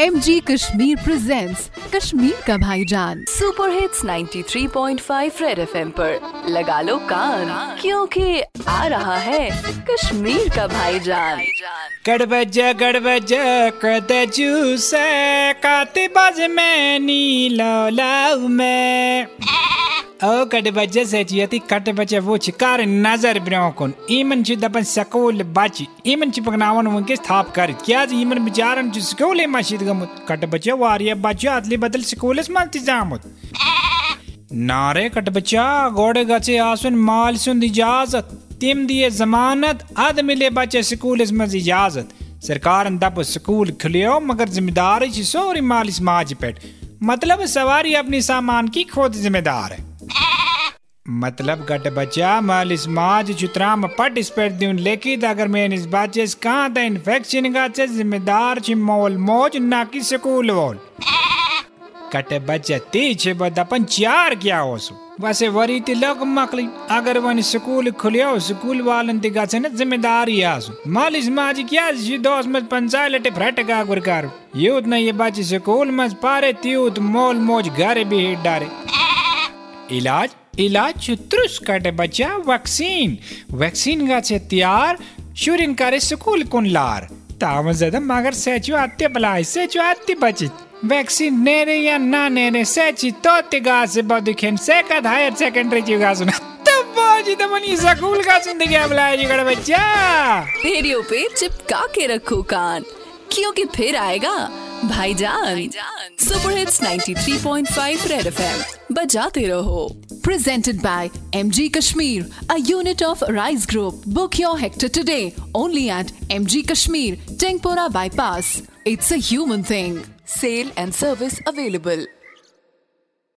M G Kashmir presents Kashmir का भाईजान super hits 93.5 red FM पर। लगा लो कान क्योंकि आ रहा है कश्मीर का भाईजान। गड़बज गड़बज कद जूस काते बाज में नीलो लाऊ में। गड़बज से जियती कट बचे वो चिकार नज़र सकूल बाची। वंके स्थाप कर। क्या ईमन बिचारन छि सकूल मशीद गमुत। कट बचे वारिया बचे अदली बदल सकूलस मल्ति जामुत। नारे कट बचा गचे आसुन माल सुन इजाज़त तिम दिए जमानत अद मिले बचे स्कूल मज इजाज़त सरकार दप स्कूल छि सोरी मालिस माज मतलब सवारी अपनी सामान की जिम्मेदार है। मतलब गट बच्चा मालिस माज चुतराम पार्टिसिपेट दिउन लेकिन अगर मैं इस बच्चे कहाँ था इन्फेक्शन का जिम्मेदार छि मोल मोज, ना कि स्कूल वोल। कटे बच्चे तीछे बदपन चार क्या हो सु वैसे वरी ती लोग मकली, अगर वन स्कूल खुलियो, स्कूल वालन ती गसे न ज़िम्मेदारी आसु। मालिस माजी क्या, जी दोस्त मज पंचायत फ्रट का गुरकार यूत न ये बच्चे स्कूल मज पारे, त्यूत मोल मोज घर भी हिट डारे। इलाज? इलाज चुत्रुस कटे बच्चा वैक्सीन। वैक्सीन गा से तैयार शुरिन करे स्कूल कुन लार ताम जदा मगर सेचु आते बलाई सेचु आते बचित। वैक्सीन नेरे या ना नेरे, सेची तो तिगा से बदुखेन सेकंड हायर सेकेंडरी जी गा सुना तब बाजी तमनी स्कूल का ज़िंदगी बलाई जी कड़े बच्चा। रेडियो पे चिपका के रखो कान। क्योंकि फिर आएगा भाईजान सुपर हिट्स 93.5 रेड एफएम बजाते रहो presented by MG Kashmir, a unit of Rise Group. Book your hectare today only at MG Kashmir, Tengpora Bypass. It's a human thing. Sale and service available.